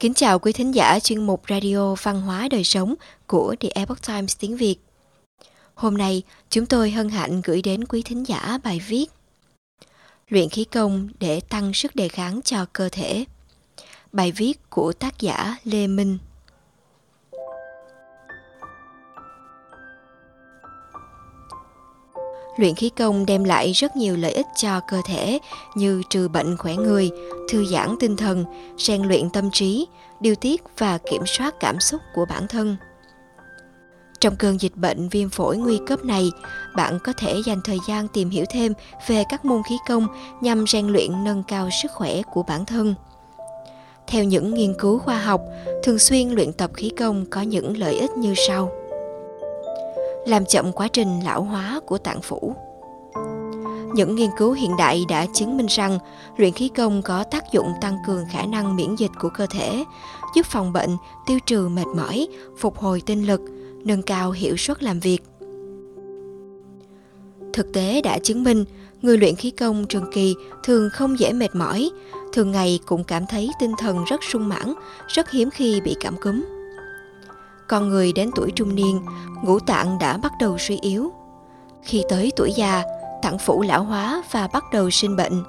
Kính chào quý thính giả chuyên mục Radio Văn hóa Đời Sống của The Epoch Times tiếng Việt. Hôm nay, chúng tôi hân hạnh gửi đến quý thính giả bài viết Luyện khí công để tăng sức đề kháng cho cơ thể. Bài viết của tác giả Lê Minh. Luyện khí công đem lại rất nhiều lợi ích cho cơ thể như trừ bệnh khỏe người, thư giãn tinh thần, rèn luyện tâm trí, điều tiết và kiểm soát cảm xúc của bản thân. Trong cơn dịch bệnh viêm phổi nguy cấp này, bạn có thể dành thời gian tìm hiểu thêm về các môn khí công nhằm rèn luyện nâng cao sức khỏe của bản thân. Theo những nghiên cứu khoa học, thường xuyên luyện tập khí công có những lợi ích như sau làm chậm quá trình lão hóa của tạng phủ. Những nghiên cứu hiện đại đã chứng minh rằng luyện khí công có tác dụng tăng cường khả năng miễn dịch của cơ thể, giúp phòng bệnh, tiêu trừ mệt mỏi, phục hồi tinh lực, nâng cao hiệu suất làm việc. Thực tế đã chứng minh, người luyện khí công trường kỳ thường không dễ mệt mỏi, thường ngày cũng cảm thấy tinh thần rất sung mãn, rất hiếm khi bị cảm cúm con người đến tuổi trung niên, ngũ tạng đã bắt đầu suy yếu. Khi tới tuổi già, tạng phủ lão hóa và bắt đầu sinh bệnh.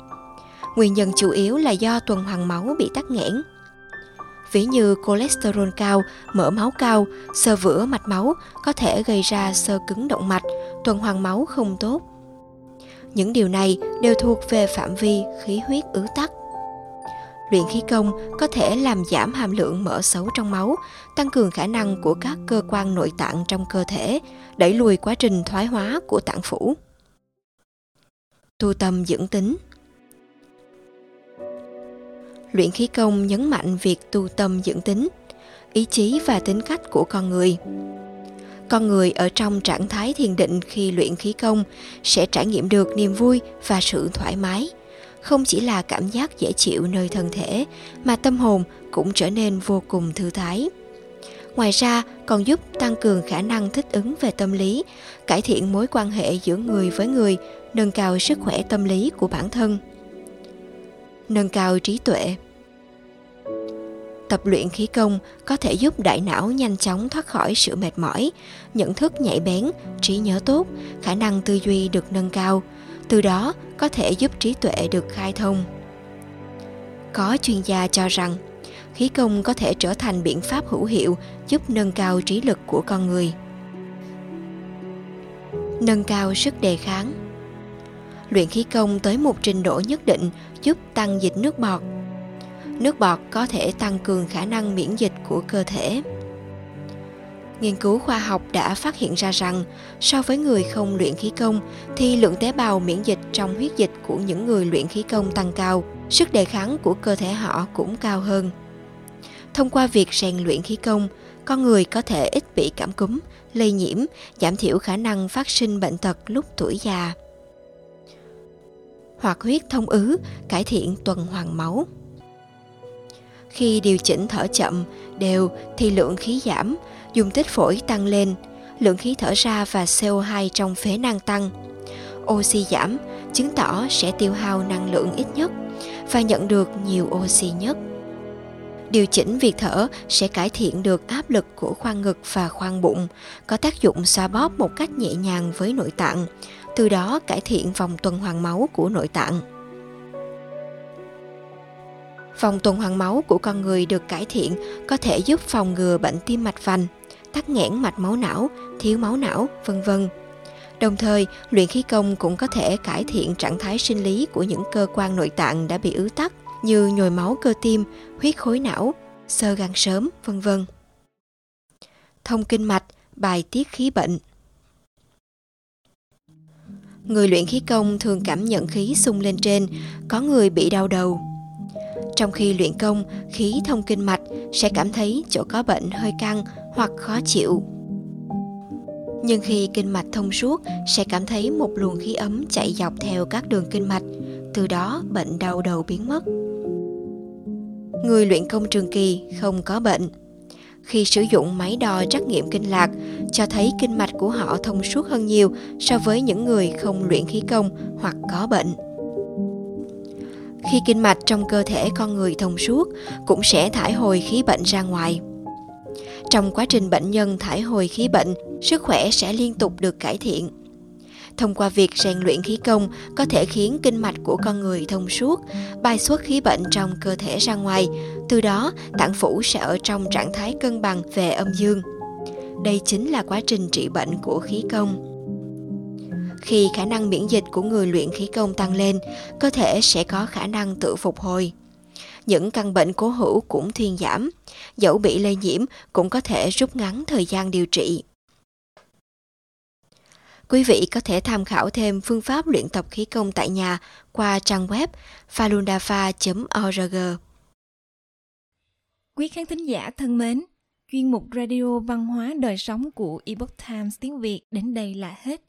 Nguyên nhân chủ yếu là do tuần hoàn máu bị tắc nghẽn. Ví như cholesterol cao, mỡ máu cao, sơ vữa mạch máu có thể gây ra sơ cứng động mạch, tuần hoàn máu không tốt. Những điều này đều thuộc về phạm vi khí huyết ứ tắc luyện khí công có thể làm giảm hàm lượng mỡ xấu trong máu, tăng cường khả năng của các cơ quan nội tạng trong cơ thể, đẩy lùi quá trình thoái hóa của tạng phủ. Tu tâm dưỡng tính Luyện khí công nhấn mạnh việc tu tâm dưỡng tính, ý chí và tính cách của con người. Con người ở trong trạng thái thiền định khi luyện khí công sẽ trải nghiệm được niềm vui và sự thoải mái, không chỉ là cảm giác dễ chịu nơi thân thể, mà tâm hồn cũng trở nên vô cùng thư thái. Ngoài ra, còn giúp tăng cường khả năng thích ứng về tâm lý, cải thiện mối quan hệ giữa người với người, nâng cao sức khỏe tâm lý của bản thân. Nâng cao trí tuệ. Tập luyện khí công có thể giúp đại não nhanh chóng thoát khỏi sự mệt mỏi, nhận thức nhạy bén, trí nhớ tốt, khả năng tư duy được nâng cao từ đó, có thể giúp trí tuệ được khai thông. Có chuyên gia cho rằng, khí công có thể trở thành biện pháp hữu hiệu giúp nâng cao trí lực của con người. Nâng cao sức đề kháng. Luyện khí công tới một trình độ nhất định giúp tăng dịch nước bọt. Nước bọt có thể tăng cường khả năng miễn dịch của cơ thể nghiên cứu khoa học đã phát hiện ra rằng, so với người không luyện khí công, thì lượng tế bào miễn dịch trong huyết dịch của những người luyện khí công tăng cao, sức đề kháng của cơ thể họ cũng cao hơn. Thông qua việc rèn luyện khí công, con người có thể ít bị cảm cúm, lây nhiễm, giảm thiểu khả năng phát sinh bệnh tật lúc tuổi già. Hoạt huyết thông ứ, cải thiện tuần hoàn máu khi điều chỉnh thở chậm đều thì lượng khí giảm dung tích phổi tăng lên, lượng khí thở ra và CO2 trong phế nang tăng. Oxy giảm, chứng tỏ sẽ tiêu hao năng lượng ít nhất và nhận được nhiều oxy nhất. Điều chỉnh việc thở sẽ cải thiện được áp lực của khoang ngực và khoang bụng, có tác dụng xoa bóp một cách nhẹ nhàng với nội tạng, từ đó cải thiện vòng tuần hoàn máu của nội tạng. Vòng tuần hoàn máu của con người được cải thiện có thể giúp phòng ngừa bệnh tim mạch vành, tắc nghẽn mạch máu não, thiếu máu não, vân vân. Đồng thời, luyện khí công cũng có thể cải thiện trạng thái sinh lý của những cơ quan nội tạng đã bị ứ tắc như nhồi máu cơ tim, huyết khối não, sơ gan sớm, vân vân. Thông kinh mạch, bài tiết khí bệnh. Người luyện khí công thường cảm nhận khí sung lên trên, có người bị đau đầu. Trong khi luyện công, khí thông kinh mạch sẽ cảm thấy chỗ có bệnh hơi căng hoặc khó chịu. Nhưng khi kinh mạch thông suốt sẽ cảm thấy một luồng khí ấm chạy dọc theo các đường kinh mạch, từ đó bệnh đau đầu biến mất. Người luyện công trường kỳ không có bệnh. Khi sử dụng máy đo trắc nghiệm kinh lạc, cho thấy kinh mạch của họ thông suốt hơn nhiều so với những người không luyện khí công hoặc có bệnh. Khi kinh mạch trong cơ thể con người thông suốt, cũng sẽ thải hồi khí bệnh ra ngoài. Trong quá trình bệnh nhân thải hồi khí bệnh, sức khỏe sẽ liên tục được cải thiện. Thông qua việc rèn luyện khí công có thể khiến kinh mạch của con người thông suốt, bài xuất khí bệnh trong cơ thể ra ngoài, từ đó tạng phủ sẽ ở trong trạng thái cân bằng về âm dương. Đây chính là quá trình trị bệnh của khí công. Khi khả năng miễn dịch của người luyện khí công tăng lên, cơ thể sẽ có khả năng tự phục hồi. Những căn bệnh cố hữu cũng thuyên giảm, dẫu bị lây nhiễm cũng có thể rút ngắn thời gian điều trị. Quý vị có thể tham khảo thêm phương pháp luyện tập khí công tại nhà qua trang web falundafa.org. Quý khán thính giả thân mến, chuyên mục Radio Văn hóa Đời Sống của Epoch Times tiếng Việt đến đây là hết.